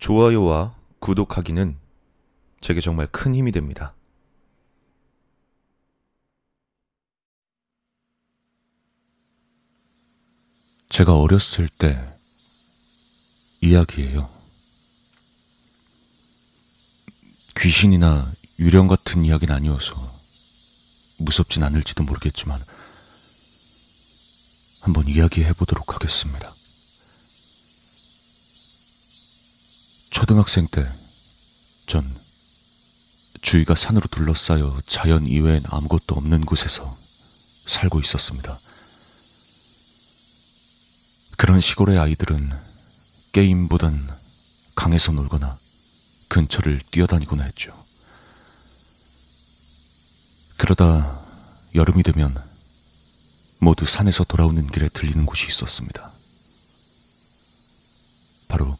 좋아요와 구독하기는 제게 정말 큰 힘이 됩니다. 제가 어렸을 때 이야기예요. 귀신이나 유령 같은 이야기는 아니어서 무섭진 않을지도 모르겠지만 한번 이야기해 보도록 하겠습니다. 초등학생 때, 전 주위가 산으로 둘러싸여 자연 이외엔 아무것도 없는 곳에서 살고 있었습니다. 그런 시골의 아이들은 게임보단 강에서 놀거나 근처를 뛰어다니곤 했죠. 그러다 여름이 되면 모두 산에서 돌아오는 길에 들리는 곳이 있었습니다. 바로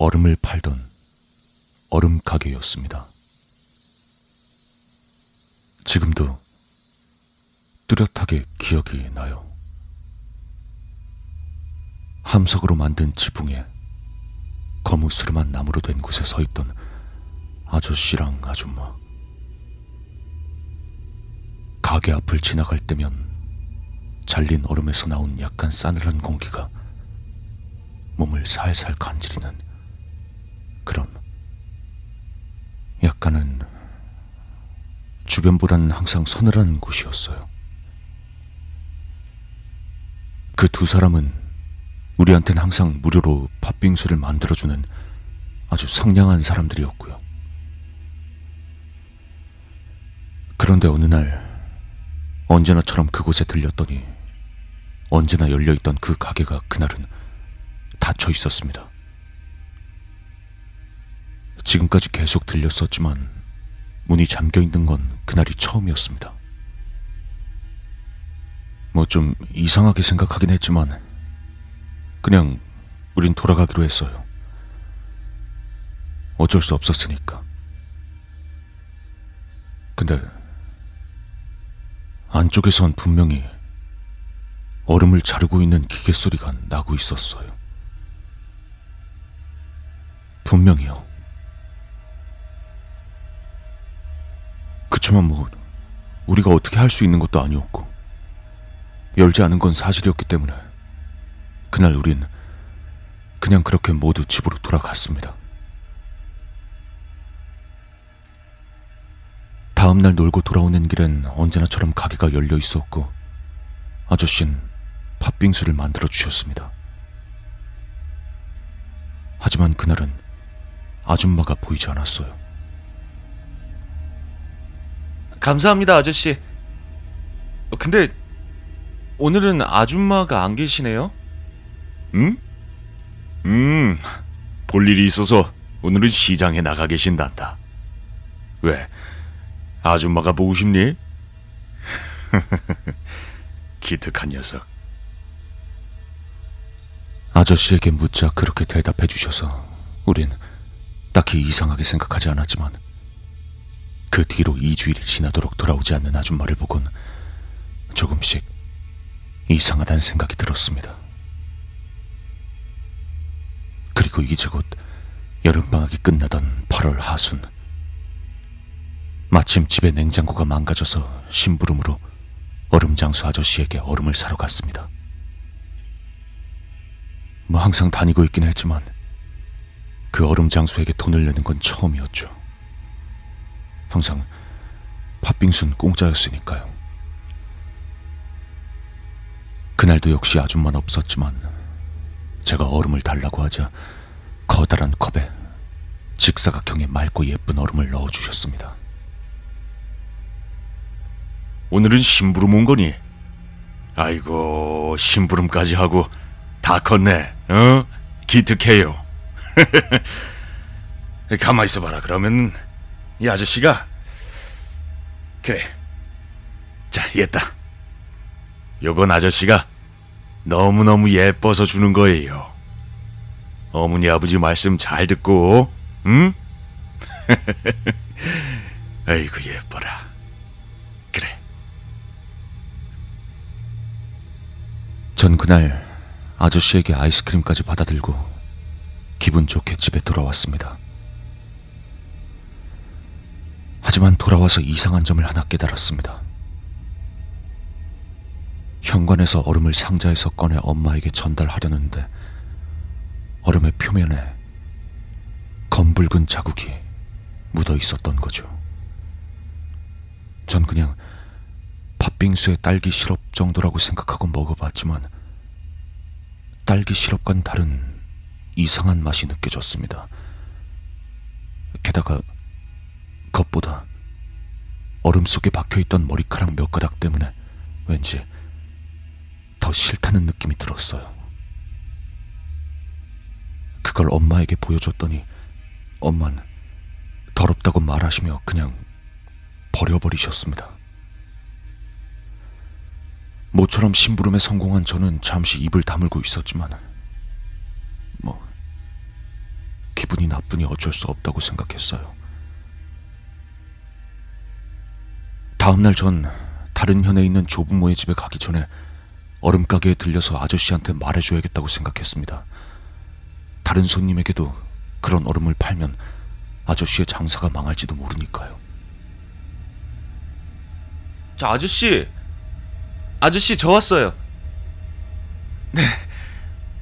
얼음을 팔던 얼음 가게였습니다. 지금도 뚜렷하게 기억이 나요. 함석으로 만든 지붕에 거무스름한 나무로 된 곳에 서 있던 아저씨랑 아줌마. 가게 앞을 지나갈 때면 잘린 얼음에서 나온 약간 싸늘한 공기가 몸을 살살 간지리는 그런 약간은 주변보다는 항상 서늘한 곳이었어요. 그 두 사람은 우리한테는 항상 무료로 팥빙수를 만들어주는 아주 상냥한 사람들이었고요. 그런데 어느 날 언제나처럼 그곳에 들렸더니 언제나 열려있던 그 가게가 그날은 닫혀 있었습니다. 지금까지 계속 들렸었지만 문이 잠겨 있는 건 그날이 처음이었습니다. 뭐 좀 이상하게 생각하긴 했지만 그냥 우린 돌아가기로 했어요. 어쩔 수 없었으니까. 근데 안쪽에선 분명히 얼음을 자르고 있는 기계 소리가 나고 있었어요. 분명히요. 그치만 뭐 우리가 어떻게 할 수 있는 것도 아니었고 열지 않은 건 사실이었기 때문에 그날 우린 그냥 그렇게 모두 집으로 돌아갔습니다. 다음날 놀고 돌아오는 길엔 언제나처럼 가게가 열려 있었고 아저씨는 팥빙수를 만들어 주셨습니다. 하지만 그날은 아줌마가 보이지 않았어요. 감사합니다, 아저씨. 근데 오늘은 아줌마가 안 계시네요? 응? 음, 볼 일이 있어서 오늘은 시장에 나가 계신단다. 왜? 아줌마가 보고 싶니? 기특한 녀석. 아저씨에게 묻자 그렇게 대답해 주셔서 우린 딱히 이상하게 생각하지 않았지만 그 뒤로 2주일이 지나도록 돌아오지 않는 아줌마를 보곤 조금씩 이상하다는 생각이 들었습니다. 그리고 이제 곧 여름방학이 끝나던 8월 하순 마침 집에 냉장고가 망가져서 심부름으로 얼음 장수 아저씨에게 얼음을 사러 갔습니다. 뭐 항상 다니고 있긴 했지만 그 얼음 장수에게 돈을 내는 건 처음이었죠. 항상 팥빙수는 공짜였으니까요. 그날도 역시 아줌마는 없었지만 제가 얼음을 달라고 하자 커다란 컵에 직사각형의 맑고 예쁜 얼음을 넣어주셨습니다. 오늘은 심부름 온 거니? 아이고, 심부름까지 하고 다 컸네. 어? 기특해요. 가만 있어봐라. 그러면 이 아저씨가 그래. 자, 얘다. 요건 아저씨가 너무너무 예뻐서 주는 거예요. 어머니 아버지 말씀 잘 듣고, 응? 아이고 예뻐라. 그래. 전 그날 아저씨에게 아이스크림까지 받아들고 기분 좋게 집에 돌아왔습니다. 하지만 돌아와서 이상한 점을 하나 깨달았습니다. 현관에서 얼음을 상자에서 꺼내 엄마에게 전달하려는데 얼음의 표면에 검붉은 자국이 묻어 있었던 거죠. 전 그냥 팥빙수에 딸기 시럽 정도라고 생각하고 먹어봤지만 딸기 시럽과는 다른 이상한 맛이 느껴졌습니다. 게다가 겉보다 얼음 속에 박혀있던 머리카락 몇 가닥 때문에 왠지 더 싫다는 느낌이 들었어요. 그걸 엄마에게 보여줬더니 엄만 더럽다고 말하시며 그냥 버려버리셨습니다. 모처럼 심부름에 성공한 저는 잠시 입을 다물고 있었지만 뭐 기분이 나쁘니 어쩔 수 없다고 생각했어요. 다음날 전 다른 현에 있는 조부모의 집에 가기 전에 얼음 가게에 들려서 아저씨한테 말해줘야겠다고 생각했습니다. 다른 손님에게도 그런 얼음을 팔면 아저씨의 장사가 망할지도 모르니까요. 자, 아저씨. 아저씨, 저 왔어요. 네.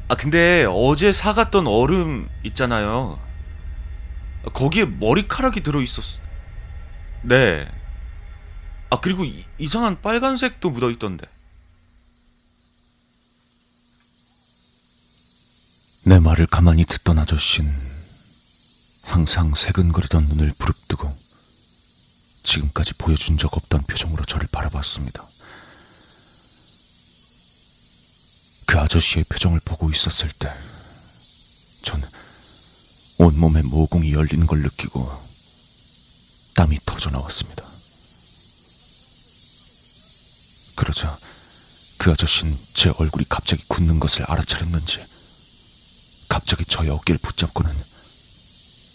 아, 근데 어제 사갔던 얼음 있잖아요. 거기에 머리카락이 들어있었어. 네. 아, 그리고 이, 이상한 빨간색도 묻어있던데. 내 말을 가만히 듣던 아저씨는 항상 새근거리던 눈을 부릅뜨고 지금까지 보여준 적 없던 표정으로 저를 바라봤습니다. 그 아저씨의 표정을 보고 있었을 때, 전 온몸에 모공이 열리는 걸 느끼고 땀이 터져 나왔습니다. 그러자 그 아저씨는 제 얼굴이 갑자기 굳는 것을 알아차렸는지 갑자기 저의 어깨를 붙잡고는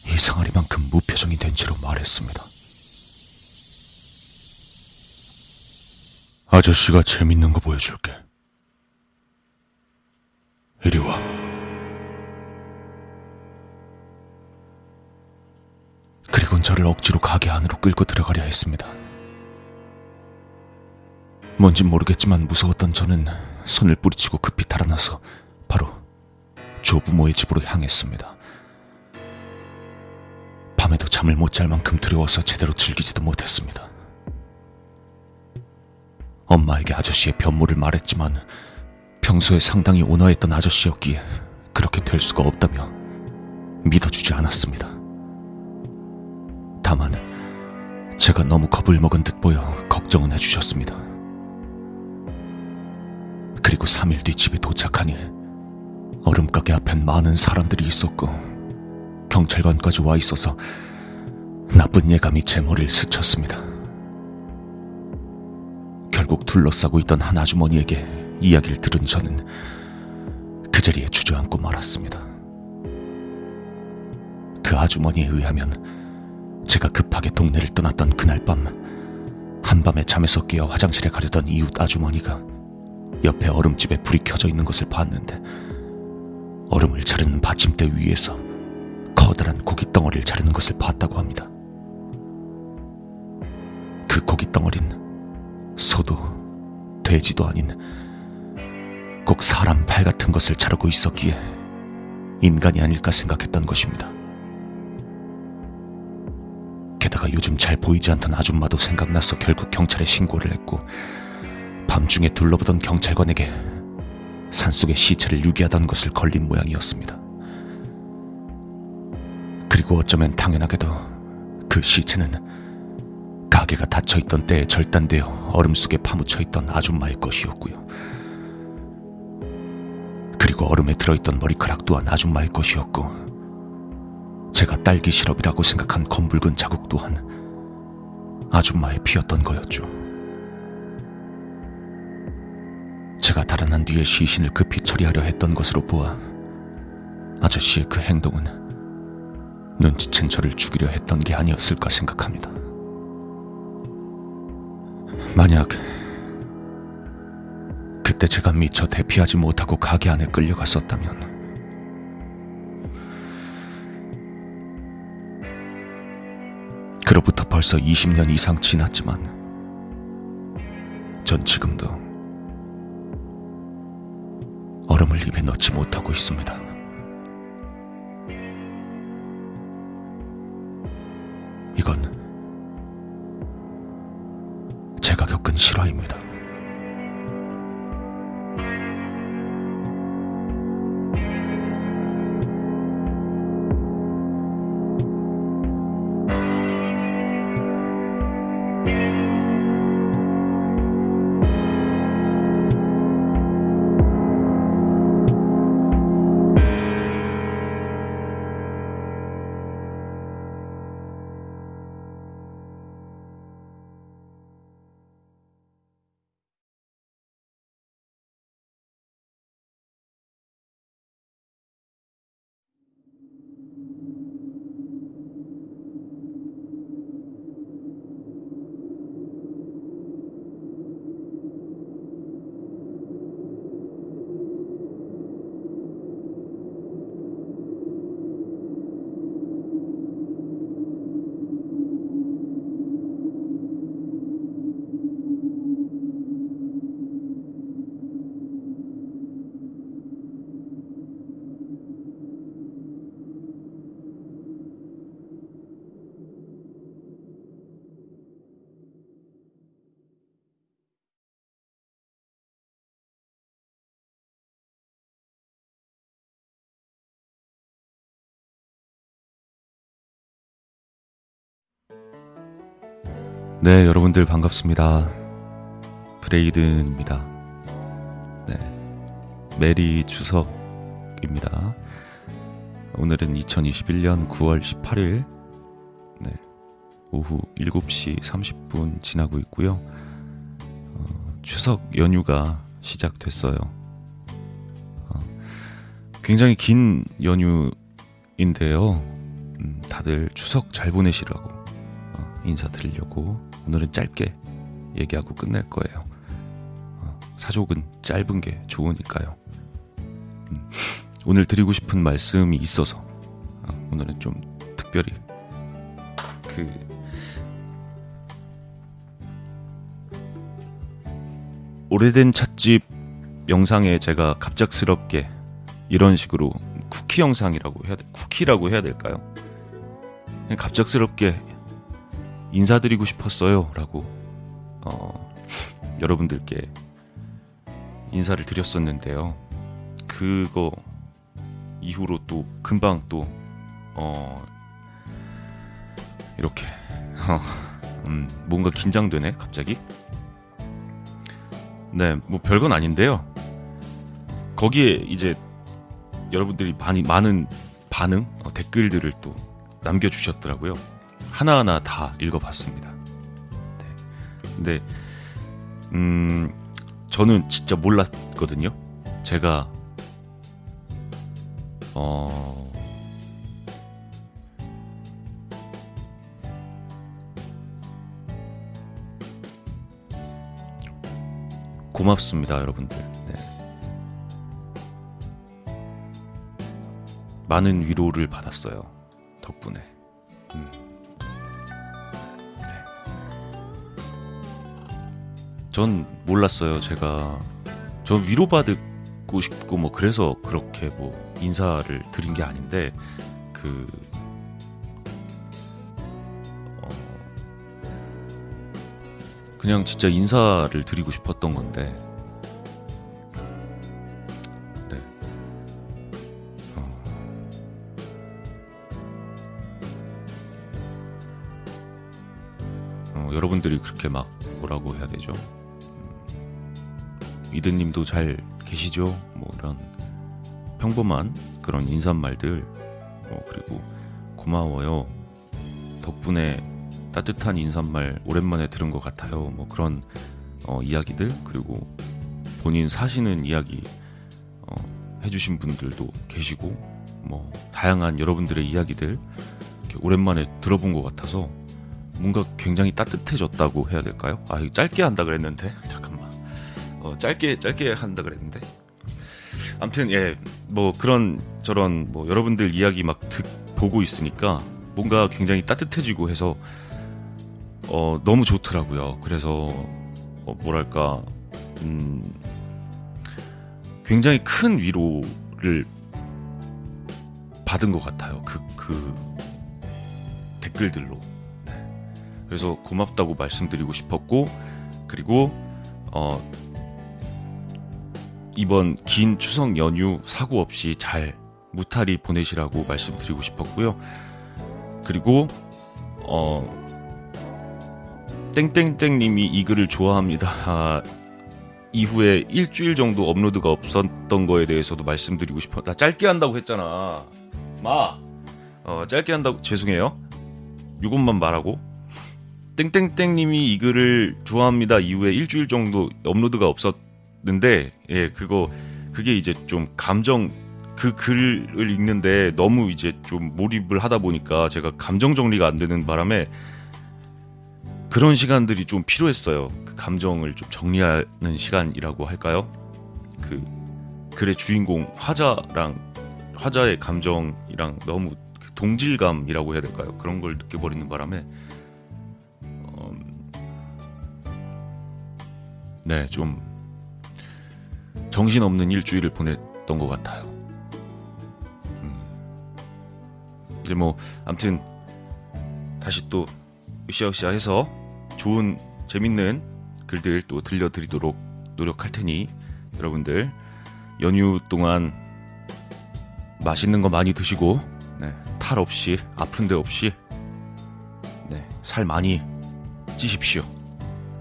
이상하리만큼 무표정이 된 채로 말했습니다. 아저씨가 재밌는 거 보여줄게. 이리 와. 그리곤 저를 억지로 가게 안으로 끌고 들어가려 했습니다. 뭔진 모르겠지만 무서웠던 저는 손을 뿌리치고 급히 달아나서 바로 조부모의 집으로 향했습니다. 밤에도 잠을 못 잘 만큼 두려워서 제대로 즐기지도 못했습니다. 엄마에게 아저씨의 변모를 말했지만 평소에 상당히 온화했던 아저씨였기에 그렇게 될 수가 없다며 믿어주지 않았습니다. 다만 제가 너무 겁을 먹은 듯 보여 걱정은 해주셨습니다. 그리고 3일 뒤 집에 도착하니 얼음가게 앞엔 많은 사람들이 있었고 경찰관까지 와 있어서 나쁜 예감이 제 머리를 스쳤습니다. 결국 둘러싸고 있던 한 아주머니에게 이야기를 들은 저는 그 자리에 주저앉고 말았습니다. 그 아주머니에 의하면 제가 급하게 동네를 떠났던 그날 밤 한밤에 잠에서 깨어 화장실에 가려던 이웃 아주머니가 옆에 얼음집에 불이 켜져 있는 것을 봤는데 얼음을 자르는 받침대 위에서 커다란 고기 덩어리를 자르는 것을 봤다고 합니다. 그 고기 덩어리는 소도 돼지도 아닌 꼭 사람 팔 같은 것을 자르고 있었기에 인간이 아닐까 생각했던 것입니다. 게다가 요즘 잘 보이지 않던 아줌마도 생각나서 결국 경찰에 신고를 했고 밤중에 둘러보던 경찰관에게 산속에 시체를 유기하던 것을 걸린 모양이었습니다. 그리고 어쩌면 당연하게도 그 시체는 가게가 닫혀있던 때에 절단되어 얼음 속에 파묻혀 있던 아줌마의 것이었고요. 그리고 얼음에 들어있던 머리카락 또한 아줌마의 것이었고, 제가 딸기 시럽이라고 생각한 검붉은 자국 또한 아줌마의 피였던 거였죠. 제가 달아난 뒤에 시신을 급히 처리하려 했던 것으로 보아 아저씨의 그 행동은 눈치챈 저를 죽이려 했던 게 아니었을까 생각합니다. 만약 그때 제가 미처 대피하지 못하고 가게 안에 끌려갔었다면 그로부터 벌써 20년 이상 지났지만 전 지금도 얼음을 입에 넣지 못하고 있습니다. 이건 제가 겪은 실화입니다. 네, 여러분들 반갑습니다. 브레이든입니다. 네. 메리 추석입니다. 오늘은 2021년 9월 18일, 네. 오후 7시 30분 지나고 있고요. 어, 추석 연휴가 시작됐어요. 어, 굉장히 긴 연휴인데요. 음, 다들 추석 잘 보내시라고 어, 인사드리려고 오늘은 짧게 얘기하고 끝낼 거예요. 어, 사족은 짧은 게 좋으니까요. 음, 오늘 드리고 싶은 말씀이 있어서 어, 오늘은 좀 특별히 그 오래된 찻집 영상에 제가 갑작스럽게 이런 식으로 쿠키 영상이라고 해야 돼 쿠키라고 해야 될까요? 갑작스럽게 인사드리고 싶었어요 라고 어, 여러분들께 인사를 드렸었는데요. 그거 이후로 또 금방 또 어, 이렇게 어, 음, 뭔가 긴장되네 갑자기. 네, 뭐 별건 아닌데요. 거기에 이제 여러분들이 많이 많은 반응 어, 댓글들을 또 남겨주셨더라고요. 하나하나 다 읽어봤습니다. 네. 근데 음 저는 진짜 몰랐거든요. 제가 어 고맙습니다, 여러분들. 네. 많은 위로를 받았어요. 덕분에. 전 몰랐어요. 제가 전 위로받고 싶고 뭐 그래서 그렇게 뭐 인사를 드린 게 아닌데 그 어, 그냥 진짜 인사를 드리고 싶었던 건데 네. 어, 어, 여러분들이 그렇게 막 뭐라고 해야 되죠? 이드님도 잘 계시죠? 뭐 이런 평범한 그런 인사말들 어, 그리고 고마워요 덕분에 따뜻한 인사말 오랜만에 들은 것 같아요 뭐 그런 어, 이야기들 그리고 본인 사시는 이야기 어, 해주신 분들도 계시고 뭐 다양한 여러분들의 이야기들 오랜만에 들어본 것 같아서 뭔가 굉장히 따뜻해졌다고 해야 될까요? 아, 이거 짧게 한다 그랬는데 잠깐만. 어, 짧게 짧게 한다 그랬는데. 아무튼 예, 뭐 그런 저런 뭐 여러분들 이야기 막 듣, 보고 있으니까 뭔가 굉장히 따뜻해지고 해서 어, 너무 좋더라고요. 그래서 어, 뭐랄까 음, 굉장히 큰 위로를 받은 것 같아요. 그, 그 댓글들로. 네. 그래서 고맙다고 말씀드리고 싶었고 그리고 어, 이번 긴 추석 연휴 사고 없이 잘 무탈히 보내시라고 말씀드리고 싶었고요. 그리고 어 땡땡땡님이 이 글을 좋아합니다. 아, 이후에 일주일 정도 업로드가 없었던 거에 대해서도 말씀드리고 싶어. 나 짧게 한다고 했잖아. 마. 어, 짧게 한다고 죄송해요. 이것만 말하고 땡땡땡님이 이 글을 좋아합니다. 이후에 일주일 정도 업로드가 없었는데 예 그거 그게 이제 좀 감정 그 글을 읽는데 너무 이제 좀 몰입을 하다 보니까 제가 감정 정리가 안 되는 바람에 그런 시간들이 좀 필요했어요. 그 감정을 좀 정리하는 시간이라고 할까요? 그 글의 주인공 화자랑 화자의 감정이랑 너무 그 동질감이라고 해야 될까요? 그런 걸 느껴버리는 바람에 네, 좀 정신없는 일주일을 보냈던 것 같아요. 이제 뭐 아무튼 다시 또 으쌰으쌰 해서 좋은 재밌는 글들 또 들려드리도록 노력할 테니 여러분들 연휴 동안 맛있는 거 많이 드시고 네, 탈 없이 아픈 데 없이 네, 살 많이 찌십시오.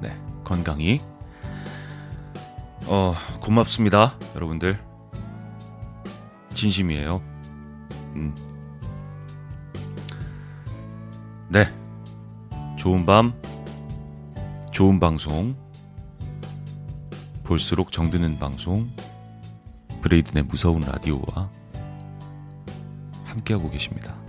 네, 건강히 어 고맙습니다, 여러분들 진심이에요. 음. 네. 좋은 밤, 좋은 방송, 볼수록 정드는 방송, 브레이든의 무서운 라디오와 함께하고 계십니다.